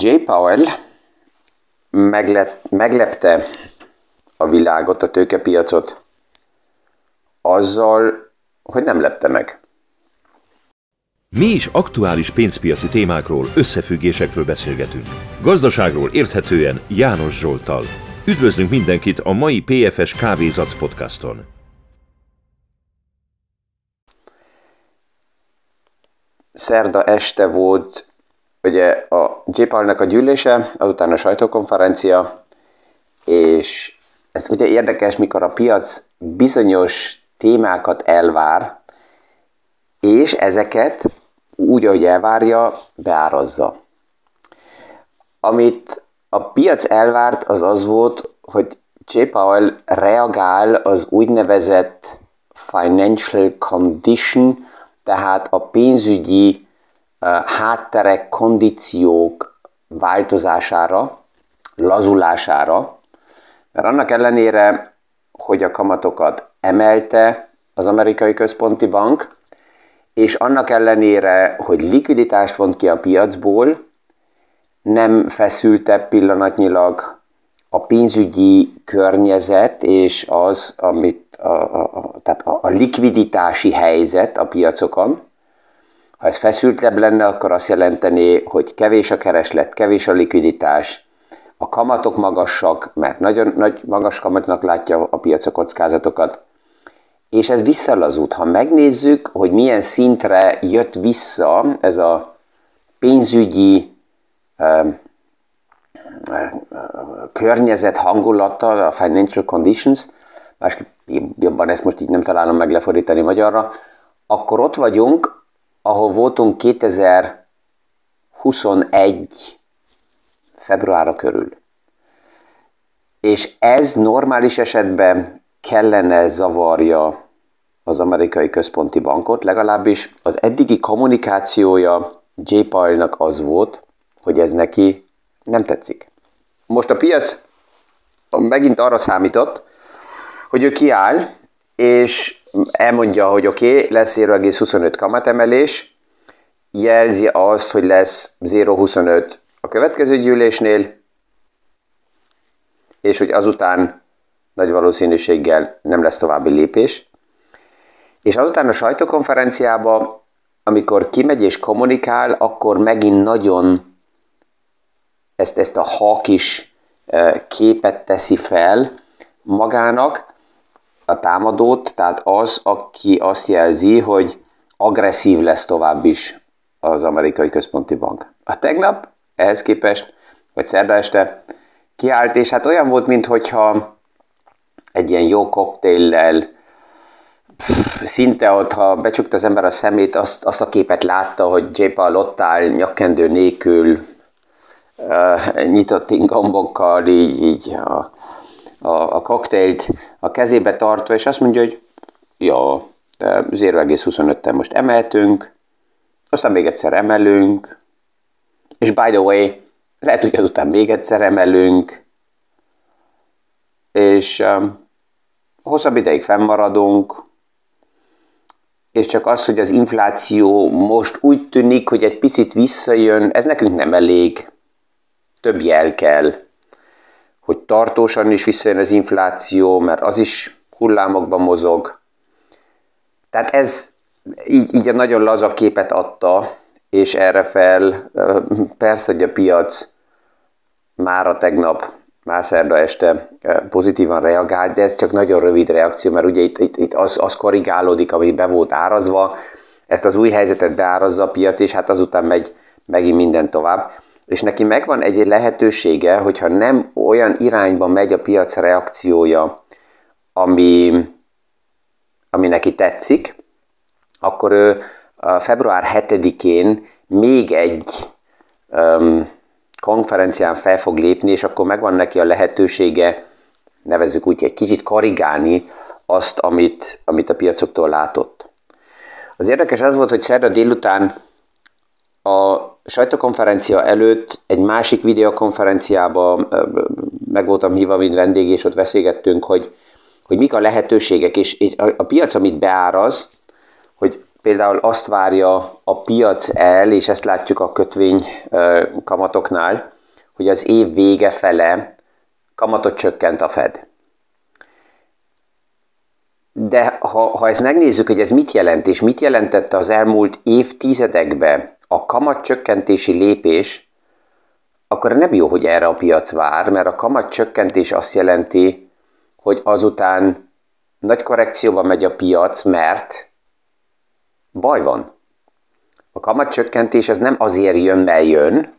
J. Powell meglep, meglepte a világot, a tőkepiacot azzal, hogy nem lepte meg. Mi is aktuális pénzpiaci témákról, összefüggésekről beszélgetünk. Gazdaságról érthetően János Zsoltal. Üdvözlünk mindenkit a mai PFS Kávézac podcaston. Szerda este volt ugye a JPAL-nek a gyűlése, azután a sajtókonferencia, és ez ugye érdekes, mikor a piac bizonyos témákat elvár, és ezeket úgy, ahogy elvárja, beárazza. Amit a piac elvárt, az az volt, hogy J. Powell reagál az úgynevezett financial condition, tehát a pénzügyi hátterek, kondíciók változására, lazulására, mert annak ellenére, hogy a kamatokat emelte az amerikai központi bank, és annak ellenére, hogy likviditást vont ki a piacból, nem feszültebb pillanatnyilag a pénzügyi környezet és az, amit a, a, a, tehát a, a likviditási helyzet a piacokon, ha ez feszültebb lenne, akkor azt jelenteni, hogy kevés a kereslet, kevés a likviditás, a kamatok magasak, mert nagyon nagy magas kamatnak látja a piac a kockázatokat, és ez visszalazult. Ha megnézzük, hogy milyen szintre jött vissza ez a pénzügyi környezet hangulata, a financial conditions, másképp jobban ezt most így nem találom meg lefordítani magyarra, akkor ott vagyunk, ahol voltunk 2021 februárra körül. És ez normális esetben kellene zavarja az amerikai központi bankot, legalábbis az eddigi kommunikációja J. Powell-nak az volt, hogy ez neki nem tetszik. Most a piac megint arra számított, hogy ő kiáll, és elmondja, hogy oké, okay, lesz 0,25 kamatemelés, jelzi azt, hogy lesz 0,25 a következő gyűlésnél, és hogy azután nagy valószínűséggel nem lesz további lépés. És azután a sajtókonferenciába, amikor kimegy és kommunikál, akkor megint nagyon ezt, ezt a hakis eh, képet teszi fel magának, a támadót, tehát az, aki azt jelzi, hogy agresszív lesz tovább is az amerikai központi bank. A tegnap ehhez képest, vagy szerda este kiállt, és hát olyan volt, mintha egy ilyen jó koktéllel, szinte ott, ha becsukta az ember a szemét, azt, azt a képet látta, hogy J. Paul ott áll nyakkendő nélkül, uh, nyitott ingombokkal, így, így a, a, a koktélt a kezébe tartva, és azt mondja, hogy ja, 0,25-tel most emeltünk, aztán még egyszer emelünk, és by the way, lehet, hogy azután még egyszer emelünk, és um, hosszabb ideig fennmaradunk, és csak az, hogy az infláció most úgy tűnik, hogy egy picit visszajön, ez nekünk nem elég, több jel kell hogy tartósan is visszajön az infláció, mert az is hullámokban mozog. Tehát ez így, így a nagyon laza képet adta, és erre fel persze, hogy a piac már a tegnap, már szerda este pozitívan reagált, de ez csak nagyon rövid reakció, mert ugye itt, itt, itt az, az korrigálódik, ami be volt árazva, ezt az új helyzetet beárazza a piac, és hát azután megy megint minden tovább és neki megvan egy lehetősége, hogyha nem olyan irányba megy a piac reakciója, ami, ami neki tetszik, akkor ő a február 7-én még egy um, konferencián fel fog lépni, és akkor megvan neki a lehetősége, nevezzük úgy, egy kicsit korrigálni azt, amit, amit a piacoktól látott. Az érdekes az volt, hogy szerda délután a sajtókonferencia előtt egy másik videokonferenciába meg voltam hívva, mint vendég, és ott beszélgettünk, hogy, hogy mik a lehetőségek, és a piac, amit beáraz, hogy például azt várja a piac el, és ezt látjuk a kötvény kamatoknál, hogy az év vége fele kamatot csökkent a Fed. De ha, ha ezt megnézzük, hogy ez mit jelent, és mit jelentette az elmúlt évtizedekben a kamatcsökkentési lépés, akkor nem jó, hogy erre a piac vár, mert a kamatcsökkentés azt jelenti, hogy azután nagy korrekcióba megy a piac, mert baj van. A kamatcsökkentés az nem azért jön, mert jön,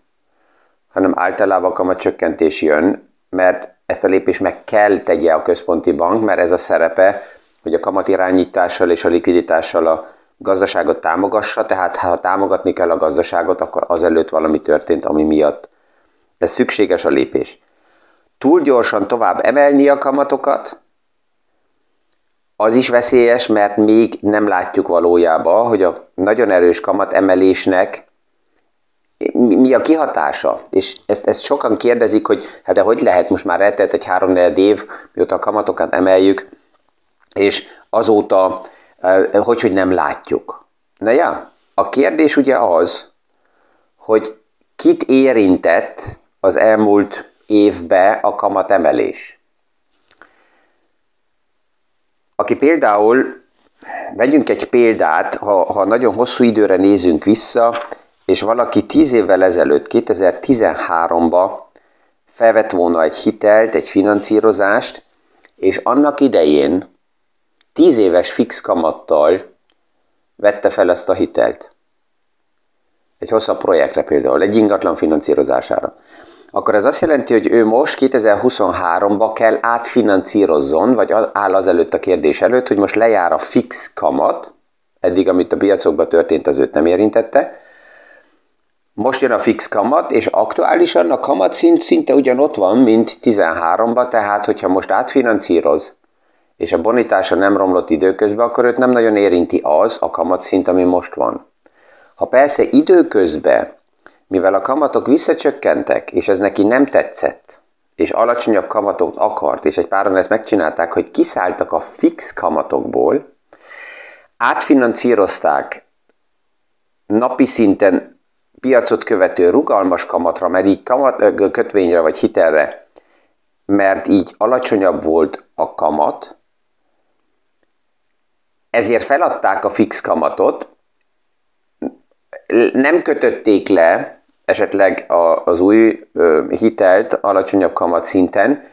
hanem általában a kamatcsökkentés jön, mert ezt a lépést meg kell tegye a központi bank, mert ez a szerepe, hogy a kamatirányítással és a likviditással a gazdaságot támogassa, tehát ha támogatni kell a gazdaságot, akkor azelőtt valami történt, ami miatt ez szükséges a lépés. Túl gyorsan tovább emelni a kamatokat, az is veszélyes, mert még nem látjuk valójában, hogy a nagyon erős kamat emelésnek mi a kihatása? És ezt, ezt sokan kérdezik, hogy hát de hogy lehet, most már eltelt egy három év, mióta a kamatokat emeljük, és azóta hogy, hogy nem látjuk. Na ja, a kérdés ugye az, hogy kit érintett az elmúlt évbe a kamatemelés. Aki például, vegyünk egy példát, ha, ha nagyon hosszú időre nézünk vissza, és valaki 10 évvel ezelőtt, 2013-ba felvett volna egy hitelt, egy financírozást, és annak idején 10 éves fix kamattal vette fel ezt a hitelt. Egy hosszabb projektre például, egy ingatlan finanszírozására. Akkor ez azt jelenti, hogy ő most 2023-ba kell átfinancírozzon, vagy áll az előtt a kérdés előtt, hogy most lejár a fix kamat, eddig, amit a piacokban történt, az őt nem érintette, most jön a fix kamat, és aktuálisan a kamat szint szinte ugyanott van, mint 13-ban, tehát hogyha most átfinancíroz, és a bonitása nem romlott időközben, akkor őt nem nagyon érinti az a kamatszint, ami most van. Ha persze időközben, mivel a kamatok visszacsökkentek, és ez neki nem tetszett, és alacsonyabb kamatot akart, és egy páran ezt megcsinálták, hogy kiszálltak a fix kamatokból, átfinancírozták napi szinten piacot követő rugalmas kamatra, mert így kamat, kötvényre vagy hitelre, mert így alacsonyabb volt a kamat, ezért feladták a fix kamatot, nem kötötték le esetleg az új hitelt alacsonyabb kamat szinten,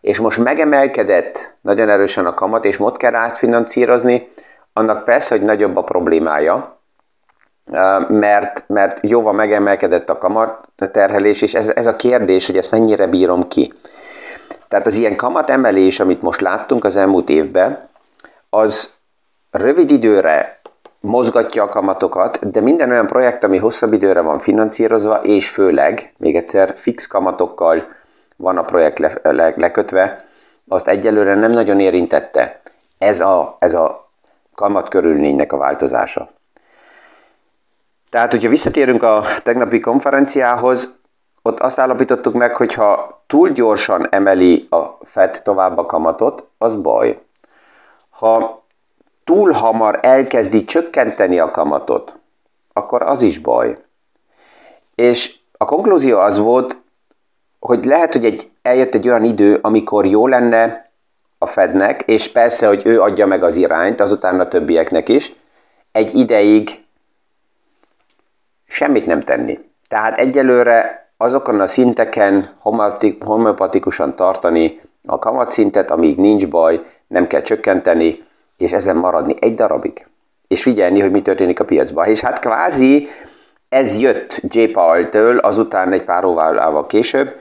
és most megemelkedett nagyon erősen a kamat, és most kell átfinanszírozni, annak persze, hogy nagyobb a problémája, mert, mert jóval megemelkedett a kamat terhelés, és ez, ez a kérdés, hogy ezt mennyire bírom ki. Tehát az ilyen kamat emelés, amit most láttunk az elmúlt évben, az rövid időre mozgatja a kamatokat, de minden olyan projekt, ami hosszabb időre van finanszírozva, és főleg, még egyszer, fix kamatokkal van a projekt le, le, lekötve, azt egyelőre nem nagyon érintette. Ez a, ez a kamat körülménynek a változása. Tehát, hogyha visszatérünk a tegnapi konferenciához, ott azt állapítottuk meg, hogy ha túl gyorsan emeli a FED tovább a kamatot, az baj. Ha túl hamar elkezdi csökkenteni a kamatot, akkor az is baj. És a konklúzió az volt, hogy lehet, hogy egy, eljött egy olyan idő, amikor jó lenne a Fednek, és persze, hogy ő adja meg az irányt, azután a többieknek is, egy ideig semmit nem tenni. Tehát egyelőre azokon a szinteken homeopatikusan tartani a kamatszintet, amíg nincs baj, nem kell csökkenteni, és ezen maradni egy darabig. És figyelni, hogy mi történik a piacban. És hát kvázi ez jött J. Powell-től, azután egy pár óválával később,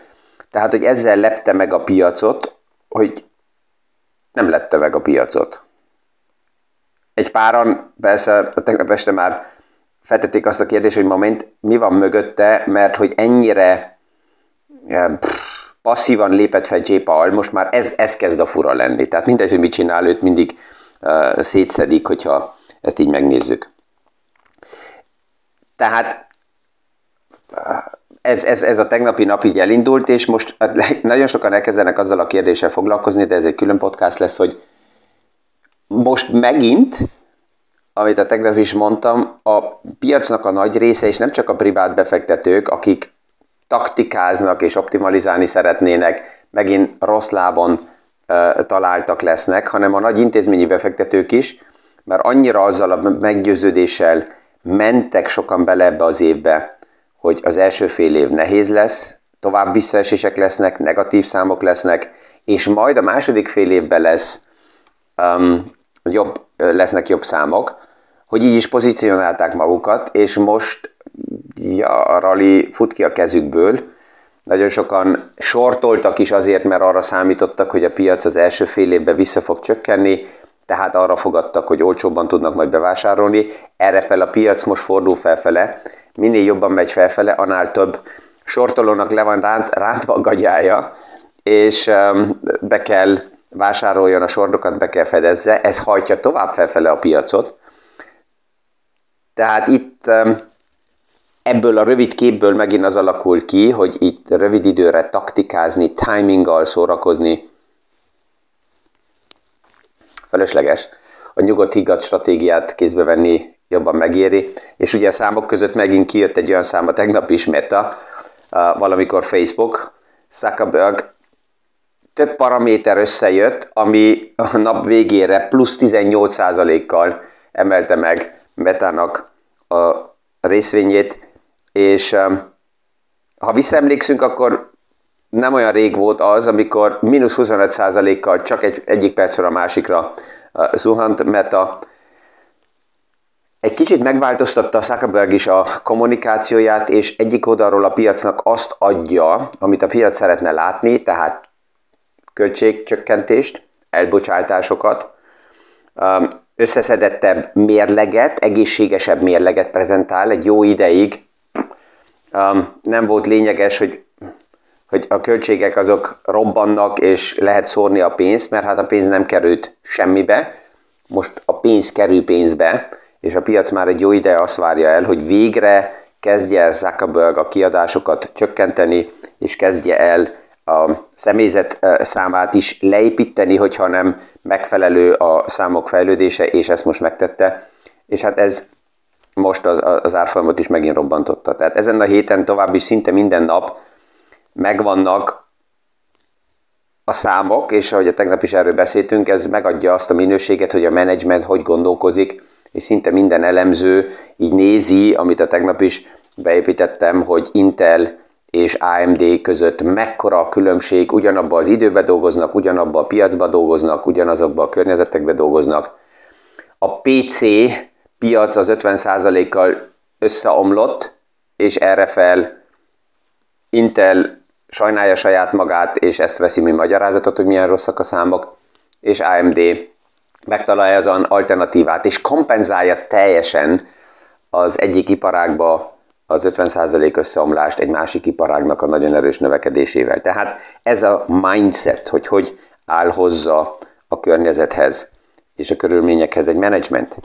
tehát, hogy ezzel lepte meg a piacot, hogy nem lepte meg a piacot. Egy páran, persze, a tegnap este már feltették azt a kérdést, hogy moment, mi van mögötte, mert hogy ennyire pff, passzívan lépett fel J. Paul, most már ez, ez kezd a fura lenni. Tehát mindegy, hogy mit csinál, őt mindig szétszedik, hogyha ezt így megnézzük. Tehát ez, ez, ez a tegnapi nap így elindult, és most nagyon sokan elkezdenek azzal a kérdéssel foglalkozni, de ez egy külön podcast lesz, hogy most megint amit a tegnap is mondtam, a piacnak a nagy része, és nem csak a privát befektetők, akik taktikáznak és optimalizálni szeretnének, megint rossz lábon találtak lesznek, hanem a nagy intézményi befektetők is, mert annyira azzal a meggyőződéssel mentek sokan bele ebbe az évbe, hogy az első fél év nehéz lesz, tovább visszaesések lesznek, negatív számok lesznek, és majd a második fél évben lesz um, jobb, lesznek jobb számok, hogy így is pozícionálták magukat, és most ja, a rally fut ki a kezükből. Nagyon sokan sortoltak is azért, mert arra számítottak, hogy a piac az első fél évben vissza fog csökkenni, tehát arra fogadtak, hogy olcsóbban tudnak majd bevásárolni. Erre fel a piac most fordul felfele. Minél jobban megy felfele, annál több sortolónak le van ránt, rántva a gagyája, és be kell vásároljon a sordokat, be kell fedezze, ez hajtja tovább felfele a piacot. Tehát itt ebből a rövid képből megint az alakul ki, hogy itt rövid időre taktikázni, timinggal szórakozni, felesleges. A nyugodt higgadt stratégiát kézbe venni jobban megéri. És ugye a számok között megint kijött egy olyan szám, a tegnap is Meta, valamikor Facebook, Zuckerberg több paraméter összejött, ami a nap végére plusz 18%-kal emelte meg Metának a részvényét, és ha visszaemlékszünk, akkor nem olyan rég volt az, amikor mínusz 25%-kal csak egy, egyik percről a másikra zuhant Meta. Egy kicsit megváltoztatta a Zuckerberg is a kommunikációját, és egyik oldalról a piacnak azt adja, amit a piac szeretne látni, tehát költségcsökkentést, elbocsátásokat, összeszedettebb mérleget, egészségesebb mérleget prezentál egy jó ideig. Nem volt lényeges, hogy, hogy a költségek azok robbannak, és lehet szórni a pénzt, mert hát a pénz nem került semmibe. Most a pénz kerül pénzbe, és a piac már egy jó ideje azt várja el, hogy végre kezdje el Zuckerberg a kiadásokat csökkenteni, és kezdje el a személyzet számát is leépíteni, hogyha nem megfelelő a számok fejlődése, és ezt most megtette. És hát ez most az, az árfolyamot is megint robbantotta. Tehát ezen a héten tovább is szinte minden nap megvannak a számok, és ahogy a tegnap is erről beszéltünk, ez megadja azt a minőséget, hogy a menedzsment hogy gondolkozik, és szinte minden elemző így nézi, amit a tegnap is beépítettem, hogy Intel és AMD között mekkora a különbség, ugyanabban az időben dolgoznak, ugyanabban a piacban dolgoznak, ugyanazokban a környezetekben dolgoznak. A PC piac az 50%-kal összeomlott, és erre fel Intel sajnálja saját magát, és ezt veszi mi magyarázatot, hogy milyen rosszak a számok, és AMD megtalálja az alternatívát, és kompenzálja teljesen az egyik iparágba az 50% összeomlást egy másik iparágnak a nagyon erős növekedésével. Tehát ez a mindset, hogy hogy áll hozzá a környezethez és a körülményekhez egy menedzsment.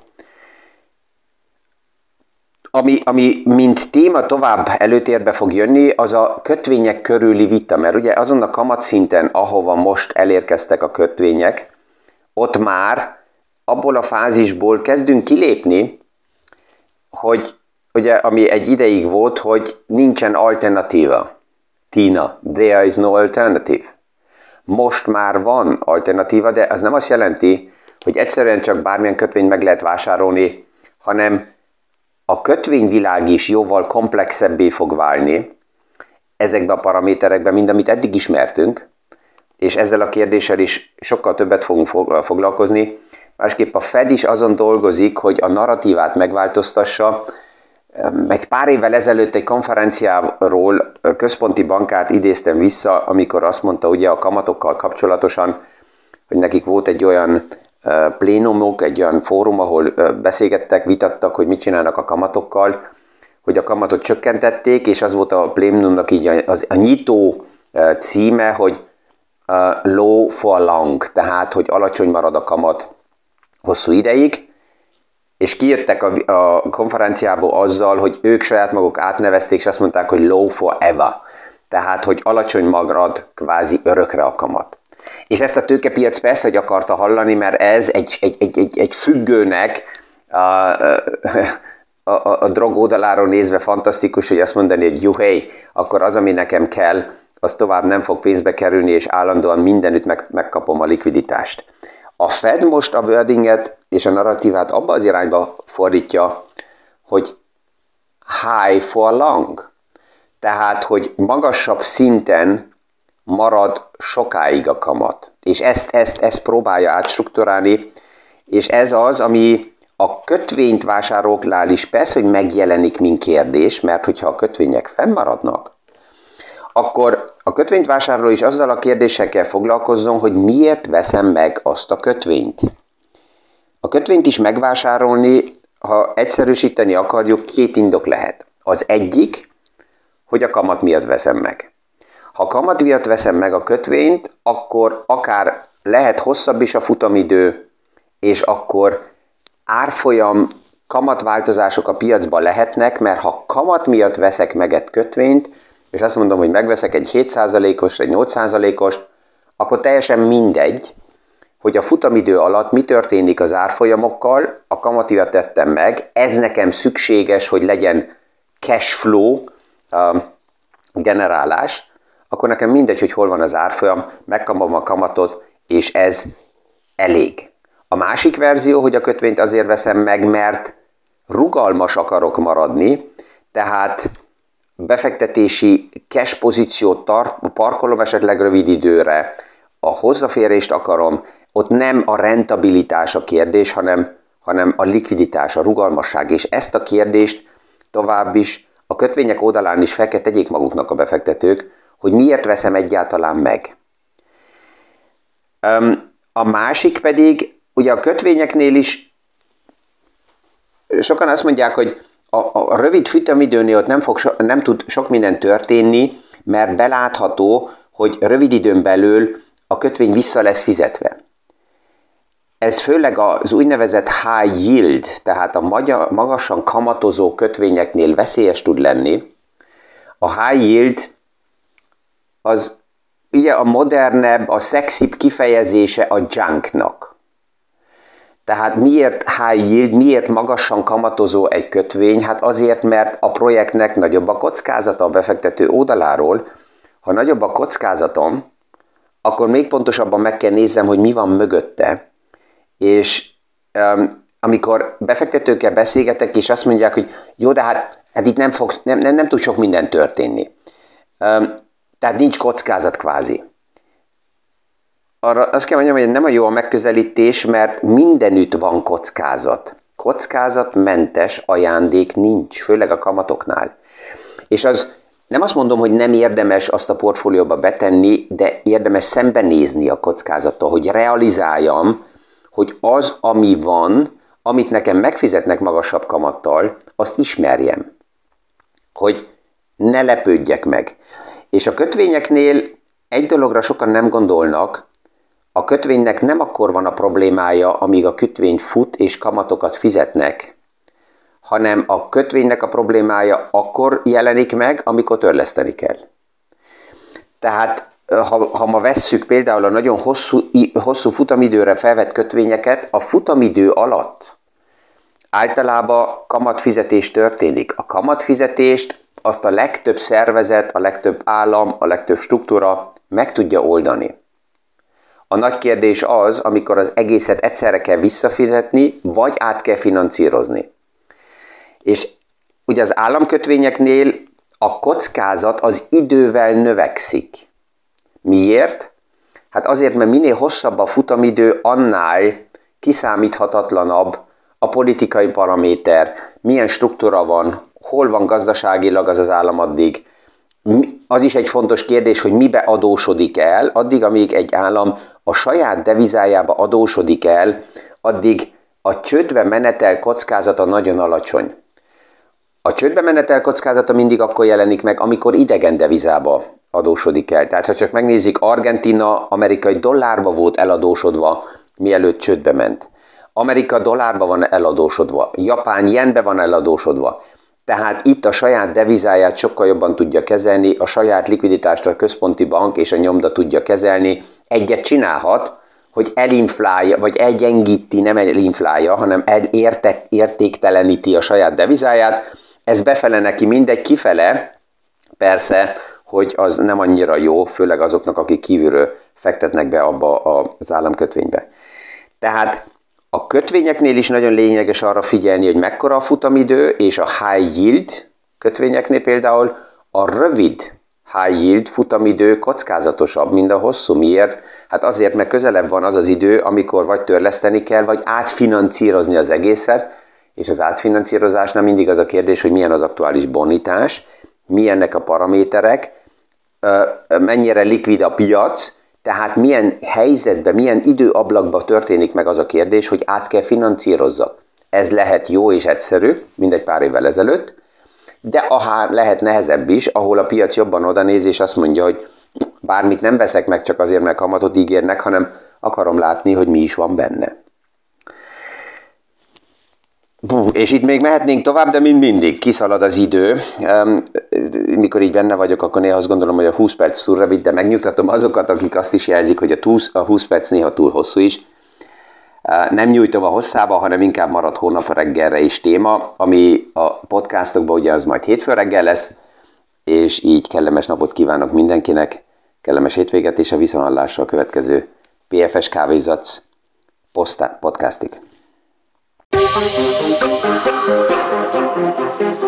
Ami, ami mint téma tovább előtérbe fog jönni, az a kötvények körüli vita, mert ugye azon a kamatszinten, ahova most elérkeztek a kötvények, ott már abból a fázisból kezdünk kilépni, hogy ugye, ami egy ideig volt, hogy nincsen alternatíva. Tina, there is no alternative. Most már van alternatíva, de az nem azt jelenti, hogy egyszerűen csak bármilyen kötvényt meg lehet vásárolni, hanem a kötvényvilág is jóval komplexebbé fog válni ezekben a paraméterekben, mint amit eddig ismertünk, és ezzel a kérdéssel is sokkal többet fogunk foglalkozni. Másképp a Fed is azon dolgozik, hogy a narratívát megváltoztassa, egy pár évvel ezelőtt egy konferenciáról központi bankát idéztem vissza, amikor azt mondta ugye a kamatokkal kapcsolatosan, hogy nekik volt egy olyan plénumok, egy olyan fórum, ahol beszélgettek, vitattak, hogy mit csinálnak a kamatokkal, hogy a kamatot csökkentették, és az volt a plénumnak így a, a, a nyitó címe, hogy low for long, tehát hogy alacsony marad a kamat hosszú ideig, és kijöttek a, a konferenciából azzal, hogy ők saját maguk átnevezték, és azt mondták, hogy low forever. Tehát, hogy alacsony magrad kvázi örökre a kamat. És ezt a tőkepiac persze, hogy akarta hallani, mert ez egy, egy, egy, egy, egy függőnek a, a, a, a drog oldaláról nézve fantasztikus, hogy azt mondani, hogy juhely, akkor az, ami nekem kell, az tovább nem fog pénzbe kerülni, és állandóan mindenütt meg, megkapom a likviditást. A Fed most a wordinget és a narratívát abba az irányba fordítja, hogy high for long. Tehát, hogy magasabb szinten marad sokáig a kamat. És ezt, ezt, ezt próbálja átstruktúrálni, és ez az, ami a kötvényt vásárolóknál is persze, hogy megjelenik, mint kérdés, mert hogyha a kötvények fennmaradnak, akkor a kötvényt vásároló is azzal a kérdéssel kell foglalkozzon, hogy miért veszem meg azt a kötvényt. A kötvényt is megvásárolni, ha egyszerűsíteni akarjuk, két indok lehet. Az egyik, hogy a kamat miatt veszem meg. Ha kamat miatt veszem meg a kötvényt, akkor akár lehet hosszabb is a futamidő, és akkor árfolyam kamatváltozások a piacban lehetnek, mert ha kamat miatt veszek meg egy kötvényt, és azt mondom, hogy megveszek egy 7%-os, egy 8%-os, akkor teljesen mindegy, hogy a futamidő alatt mi történik az árfolyamokkal, a kamativat tettem meg, ez nekem szükséges, hogy legyen cash flow uh, generálás, akkor nekem mindegy, hogy hol van az árfolyam, megkapom a kamatot, és ez elég. A másik verzió, hogy a kötvényt azért veszem meg, mert rugalmas akarok maradni, tehát befektetési cash pozíciót tart, parkolom esetleg rövid időre, a hozzáférést akarom, ott nem a rentabilitás a kérdés, hanem, hanem a likviditás, a rugalmasság, és ezt a kérdést tovább is a kötvények oldalán is fel kell tegyék maguknak a befektetők, hogy miért veszem egyáltalán meg. A másik pedig, ugye a kötvényeknél is sokan azt mondják, hogy a, a rövid futamidőnél ott nem, fog so, nem tud sok minden történni, mert belátható, hogy rövid időn belül a kötvény vissza lesz fizetve. Ez főleg az úgynevezett high yield, tehát a magasan kamatozó kötvényeknél veszélyes tud lenni. A high yield az ugye a modernebb, a szexibb kifejezése a junknak. Tehát miért high yield, miért magasan kamatozó egy kötvény? Hát azért, mert a projektnek nagyobb a kockázata a befektető oldaláról. Ha nagyobb a kockázatom, akkor még pontosabban meg kell nézem, hogy mi van mögötte. És um, amikor befektetőkkel beszélgetek, és azt mondják, hogy jó, de hát, hát itt nem, fog, nem, nem, nem tud sok minden történni. Um, tehát nincs kockázat kvázi. Arra azt kell mondjam, hogy nem a jó a megközelítés, mert mindenütt van kockázat. Kockázatmentes ajándék nincs, főleg a kamatoknál. És az nem azt mondom, hogy nem érdemes azt a portfólióba betenni, de érdemes szembenézni a kockázattal, hogy realizáljam, hogy az, ami van, amit nekem megfizetnek magasabb kamattal, azt ismerjem. Hogy ne lepődjek meg. És a kötvényeknél egy dologra sokan nem gondolnak, a kötvénynek nem akkor van a problémája, amíg a kötvény fut és kamatokat fizetnek, hanem a kötvénynek a problémája akkor jelenik meg, amikor törleszteni kell. Tehát ha, ha ma vesszük például a nagyon hosszú, hosszú futamidőre felvett kötvényeket, a futamidő alatt általában kamatfizetés történik. A kamatfizetést azt a legtöbb szervezet, a legtöbb állam, a legtöbb struktúra meg tudja oldani. A nagy kérdés az, amikor az egészet egyszerre kell visszafizetni, vagy át kell financírozni. És ugye az államkötvényeknél a kockázat az idővel növekszik. Miért? Hát azért, mert minél hosszabb a futamidő, annál kiszámíthatatlanabb a politikai paraméter, milyen struktúra van, hol van gazdaságilag az az állam addig. Az is egy fontos kérdés, hogy mibe adósodik el, addig, amíg egy állam a saját devizájába adósodik el, addig a csődbe menetel kockázata nagyon alacsony. A csődbe menetel kockázata mindig akkor jelenik meg, amikor idegen devizába adósodik el. Tehát, ha csak megnézik, Argentina amerikai dollárba volt eladósodva, mielőtt csődbe ment. Amerika dollárba van eladósodva, Japán jenbe van eladósodva. Tehát itt a saját devizáját sokkal jobban tudja kezelni, a saját likviditást a központi bank és a nyomda tudja kezelni. Egyet csinálhat, hogy elinflálja, vagy elgyengíti, nem elinflálja, hanem elértek, értékteleníti a saját devizáját, ez befele neki mindegy, kifele persze, hogy az nem annyira jó, főleg azoknak, akik kívülről fektetnek be abba az államkötvénybe. Tehát a kötvényeknél is nagyon lényeges arra figyelni, hogy mekkora a futamidő, és a high yield kötvényeknél például a rövid high yield futamidő kockázatosabb, mint a hosszú. Miért? Hát azért, mert közelebb van az az idő, amikor vagy törleszteni kell, vagy átfinancírozni az egészet, és az átfinancírozásnál mindig az a kérdés, hogy milyen az aktuális bonitás, milyennek a paraméterek, mennyire likvid a piac, tehát milyen helyzetben, milyen időablakban történik meg az a kérdés, hogy át kell finanszírozzak. Ez lehet jó és egyszerű, mint egy pár évvel ezelőtt, de ahár lehet nehezebb is, ahol a piac jobban oda néz, és azt mondja, hogy bármit nem veszek meg csak azért, mert kamatot ígérnek, hanem akarom látni, hogy mi is van benne. És itt még mehetnénk tovább, de mind mindig kiszalad az idő. Mikor így benne vagyok, akkor néha azt gondolom, hogy a 20 perc túl rövid, de megnyugtatom azokat, akik azt is jelzik, hogy a 20 perc néha túl hosszú is. Nem nyújtom a hosszába, hanem inkább marad hónap reggelre is téma, ami a podcastokban ugye az majd hétfő reggel lesz, és így kellemes napot kívánok mindenkinek, kellemes hétvéget és a viszonhallásra a következő PFS Kávézatsz podcastig. Thank you.